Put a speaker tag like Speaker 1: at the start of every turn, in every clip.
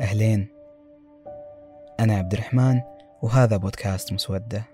Speaker 1: أهلين. أنا عبد الرحمن وهذا بودكاست مسودة.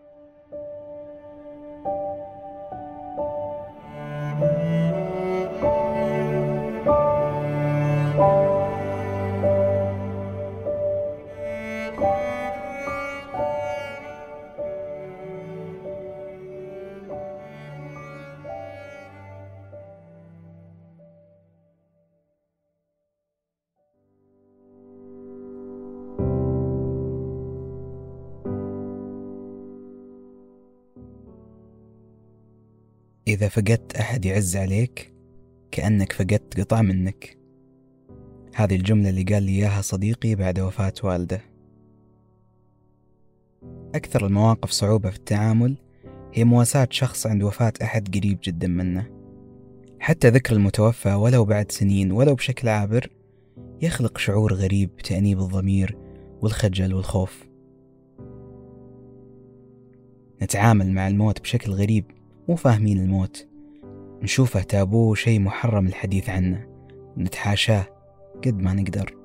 Speaker 1: إذا فقدت أحد يعز عليك كأنك فقدت قطعة منك. هذه الجملة اللي قال لي إياها صديقي بعد وفاة والده. أكثر المواقف صعوبة في التعامل هي مواساة شخص عند وفاة أحد قريب جدا منه. حتى ذكر المتوفى ولو بعد سنين ولو بشكل عابر يخلق شعور غريب بتأنيب الضمير والخجل والخوف. نتعامل مع الموت بشكل غريب مو فاهمين الموت. نشوفه تابو شيء محرم الحديث عنه. ونتحاشاه قد ما نقدر.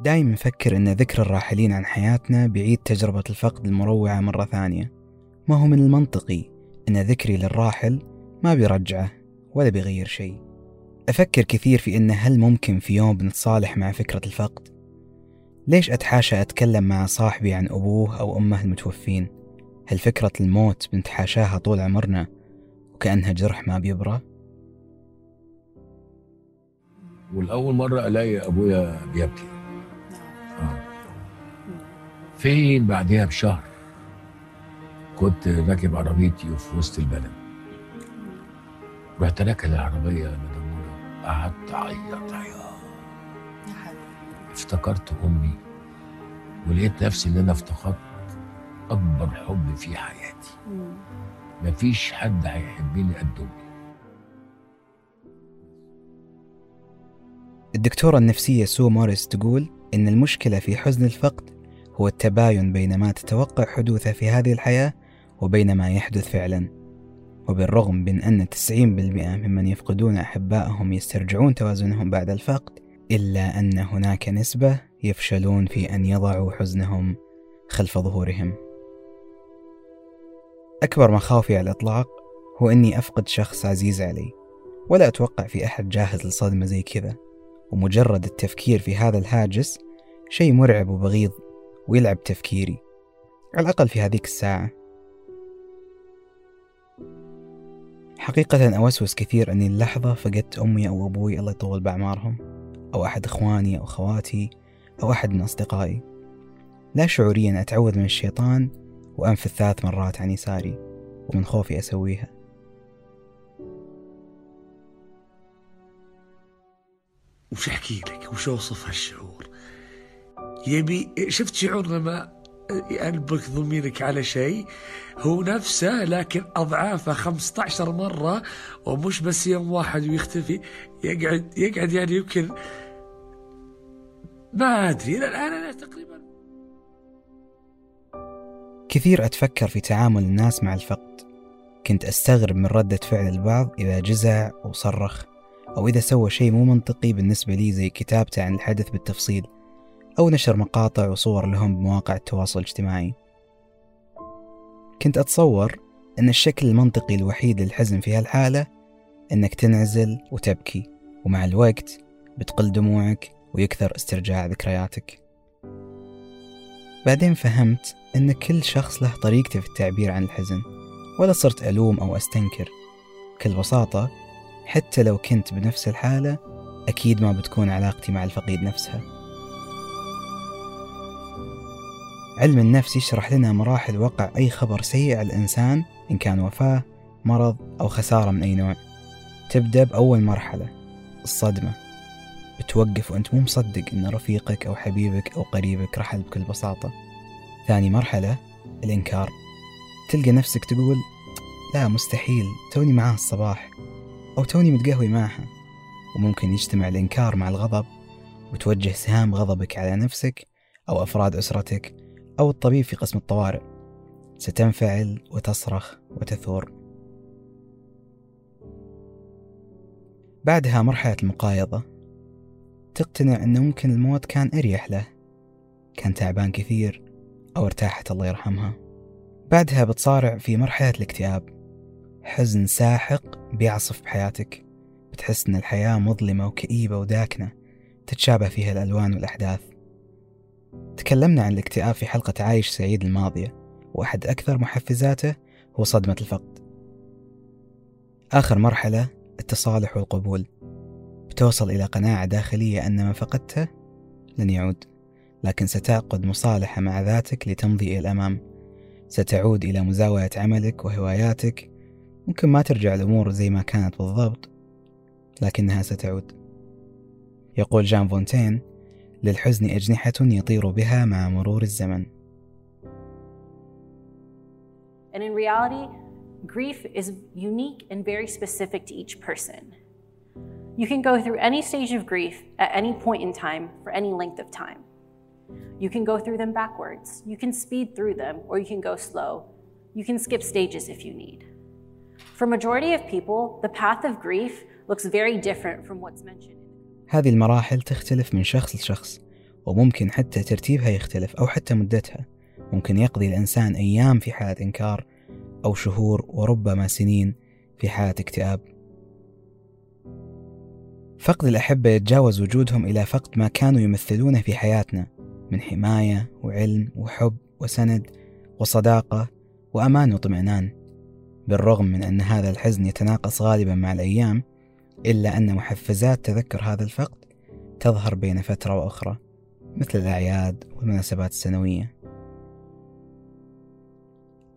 Speaker 1: دايم نفكر أن ذكر الراحلين عن حياتنا بيعيد تجربة الفقد المروعة مرة ثانية. ما هو من المنطقي أن ذكري للراحل ما بيرجعه ولا بيغير شيء. أفكر كثير في أن هل ممكن في يوم بنتصالح مع فكرة الفقد؟ ليش أتحاشى أتكلم مع صاحبي عن أبوه أو أمه المتوفين؟ هل فكرة الموت بنتحاشاها طول عمرنا وكأنها جرح ما بيبرى؟
Speaker 2: والأول مرة ألاقي أبويا بيبكي. آه. فين بعدها بشهر كنت راكب عربيتي وفي وسط البلد. رحت راكب العربية قعدت أعيط. عياط افتكرت أمي ولقيت نفسي إن أنا افتقدت أكبر حب في حياتي. مفيش حد هيحبني قد أمي.
Speaker 1: الدكتورة النفسية سو موريس تقول إن المشكلة في حزن الفقد هو التباين بين ما تتوقع حدوثه في هذه الحياة وبين ما يحدث فعلا. وبالرغم من أن 90% ممن يفقدون أحبائهم يسترجعون توازنهم بعد الفقد إلا أن هناك نسبة يفشلون في أن يضعوا حزنهم خلف ظهورهم. أكبر مخاوفي على الإطلاق هو أني أفقد شخص عزيز علي ولا أتوقع في أحد جاهز لصدمة زي كذا. ومجرد التفكير في هذا الهاجس شيء مرعب وبغيض ويلعب تفكيري. على الأقل في هذيك الساعة. حقيقة أوسوس كثير أني اللحظة فقدت أمي أو أبوي الله يطول بأعمارهم أو أحد إخواني أو خواتي أو أحد من أصدقائي. لا شعوريا أتعوذ من الشيطان وأنفذ ثلاث مرات عن يساري ومن خوفي أسويها.
Speaker 3: وش احكي لك؟ وش أوصف هالشعور؟ يبي شفت شعور لما يألبك ضميرك على شيء؟ هو نفسه لكن أضعافه 15 مرة ومش بس يوم واحد ويختفي يقعد يقعد يعني يمكن ما أدري إلى الآن أنا تقريبا
Speaker 1: كثير أتفكر في تعامل الناس مع الفقد. كنت أستغرب من ردة فعل البعض إذا جزع أو صرخ أو إذا سوى شيء مو منطقي بالنسبة لي زي كتابته عن الحدث بالتفصيل أو نشر مقاطع وصور لهم بمواقع التواصل الاجتماعي. كنت أتصور أن الشكل المنطقي الوحيد للحزن في هالحالة أنك تنعزل وتبكي ومع الوقت بتقل دموعك ويكثر استرجاع ذكرياتك. بعدين فهمت أن كل شخص له طريقته في التعبير عن الحزن ولا صرت ألوم أو أستنكر. بكل بساطة حتى لو كنت بنفس الحالة أكيد ما بتكون علاقتي مع الفقيد نفسها. علم النفس يشرح لنا مراحل وقع أي خبر سيء على الإنسان إن كان وفاة مرض أو خسارة من أي نوع. تبدأ بأول مرحلة الصدمة. بتوقف وأنت مو مصدق إن رفيقك أو حبيبك أو قريبك رحل بكل بساطة. ثاني مرحلة الإنكار. تلقى نفسك تقول لا مستحيل توني معاه الصباح أو توني متقهوي معها. وممكن يجتمع الإنكار مع الغضب وتوجه سهام غضبك على نفسك أو أفراد أسرتك أو الطبيب في قسم الطوارئ. ستنفعل وتصرخ وتثور. بعدها مرحلة المقايضة. تقتنع أنه ممكن الموت كان أريح له. كان تعبان كثير. أو ارتاحت الله يرحمها. بعدها بتصارع في مرحلة الاكتئاب. حزن ساحق بيعصف بحياتك. بتحس أن الحياة مظلمة وكئيبة وداكنة تتشابه فيها الألوان والأحداث. تكلمنا عن الاكتئاب في حلقة عايش سعيد الماضية وأحد أكثر محفزاته هو صدمة الفقد. آخر مرحلة التصالح والقبول. بتوصل إلى قناعة داخلية أن ما فقدته لن يعود. لكن ستعقد مصالحة مع ذاتك لتمضي إلى الأمام ستعود إلى مزاولة عملك وهواياتك ممكن ما ترجع الأمور زي ما كانت بالضبط لكنها ستعود يقول جان فونتين للحزن أجنحة يطير بها مع مرور الزمن
Speaker 4: And in reality, grief is unique and very specific to each person. You can go through any stage of grief at any point in time for any length of time. You can go through them backwards, you can speed through them, or you can go slow. You can skip stages if you need. For majority of people, the path of grief looks very different from what's mentioned.
Speaker 1: هذه المراحل تختلف من شخص لشخص وممكن حتى ترتيبها يختلف أو حتى مدتها ممكن يقضي الإنسان أيام في حالة إنكار أو شهور وربما سنين في حالة اكتئاب فقد الأحبة يتجاوز وجودهم إلى فقد ما كانوا يمثلونه في حياتنا من حماية وعلم وحب وسند وصداقة وأمان وطمئنان بالرغم من أن هذا الحزن يتناقص غالبا مع الأيام إلا أن محفزات تذكر هذا الفقد تظهر بين فترة وأخرى مثل الأعياد والمناسبات السنوية.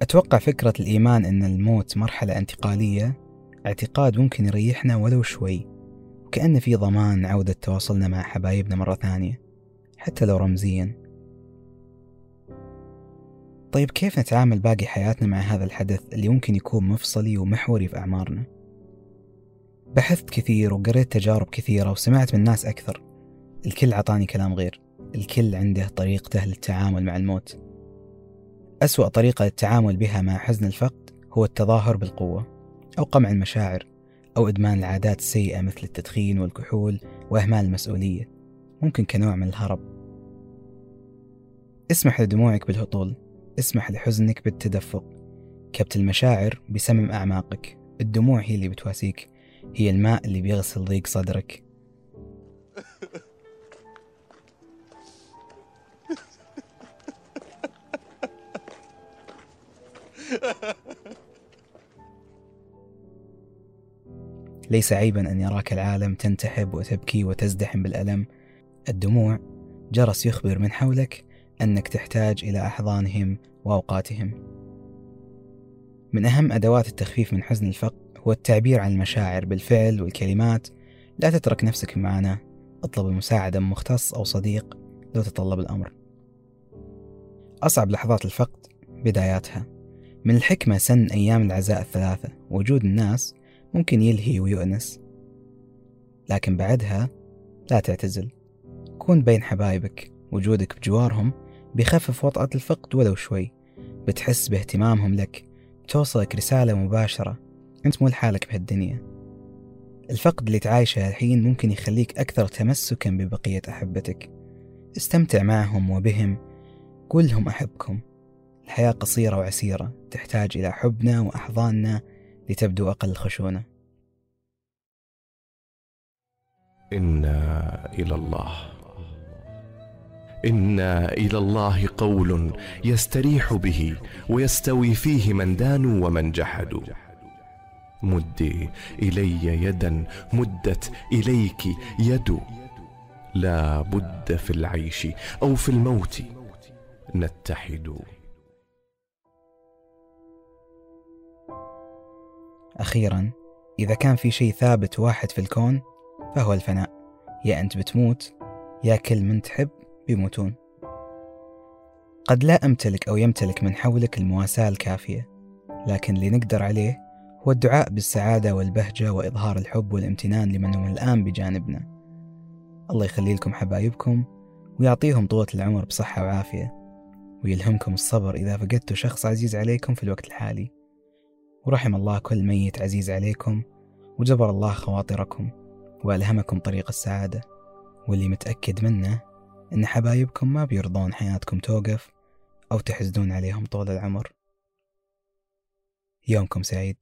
Speaker 1: أتوقع فكرة الإيمان أن الموت مرحلة انتقالية اعتقاد ممكن يريحنا ولو شوي وكأن في ضمان عودة تواصلنا مع حبايبنا مرة ثانية. حتى لو رمزيا. طيب كيف نتعامل باقي حياتنا مع هذا الحدث اللي ممكن يكون مفصلي ومحوري في أعمارنا؟ بحثت كثير وقريت تجارب كثيرة وسمعت من ناس أكثر. الكل عطاني كلام غير. الكل عنده طريقته للتعامل مع الموت. أسوأ طريقة للتعامل بها مع حزن الفقد هو التظاهر بالقوة أو قمع المشاعر أو إدمان العادات السيئة مثل التدخين والكحول وإهمال المسؤولية. ممكن كنوع من الهرب. اسمح لدموعك بالهطول. اسمح لحزنك بالتدفق. كبت المشاعر بسمم أعماقك. الدموع هي اللي بتواسيك. هي الماء اللي بيغسل ضيق صدرك. ليس عيبا أن يراك العالم تنتحب وتبكي وتزدحم بالألم. الدموع جرس يخبر من حولك. أنك تحتاج إلى أحضانهم وأوقاتهم. من أهم أدوات التخفيف من حزن الفقد هو التعبير عن المشاعر بالفعل والكلمات. لا تترك نفسك معنا. اطلب المساعدة من مختص أو صديق لو تطلب الأمر. أصعب لحظات الفقد بداياتها. من الحكمة سن أيام العزاء الثلاثة. وجود الناس ممكن يلهي ويؤنس. لكن بعدها لا تعتزل. كون بين حبايبك وجودك بجوارهم بيخفف وطأة الفقد ولو شوي. بتحس باهتمامهم لك. بتوصلك رسالة مباشرة. أنت مو لحالك بهالدنيا. الفقد اللي تعايشه الحين ممكن يخليك أكثر تمسكا ببقية أحبتك. استمتع معهم وبهم. قل لهم أحبكم. الحياة قصيرة وعسيرة. تحتاج إلى حبنا وأحضاننا لتبدو أقل خشونة.
Speaker 5: إنا إلى الله. إنا إلى الله قول يستريح به ويستوي فيه من دانوا ومن جحدوا. مدي إلي يدا مدت إليك يد. لا بد في العيش أو في الموت نتحد.
Speaker 1: أخيرا إذا كان في شيء ثابت واحد في الكون فهو الفناء. يا أنت بتموت يا كل من تحب بيموتون. قد لا أمتلك أو يمتلك من حولك المواساة الكافية لكن اللي نقدر عليه هو الدعاء بالسعادة والبهجة وإظهار الحب والامتنان لمن هم الآن بجانبنا. الله يخلي لكم حبايبكم ويعطيهم طولة العمر بصحة وعافية ويلهمكم الصبر إذا فقدتوا شخص عزيز عليكم في الوقت الحالي. ورحم الله كل ميت عزيز عليكم وجبر الله خواطركم وألهمكم طريق السعادة. واللي متأكد منه إن حبايبكم ما بيرضون حياتكم توقف أو تحزنون عليهم طول العمر. يومكم سعيد.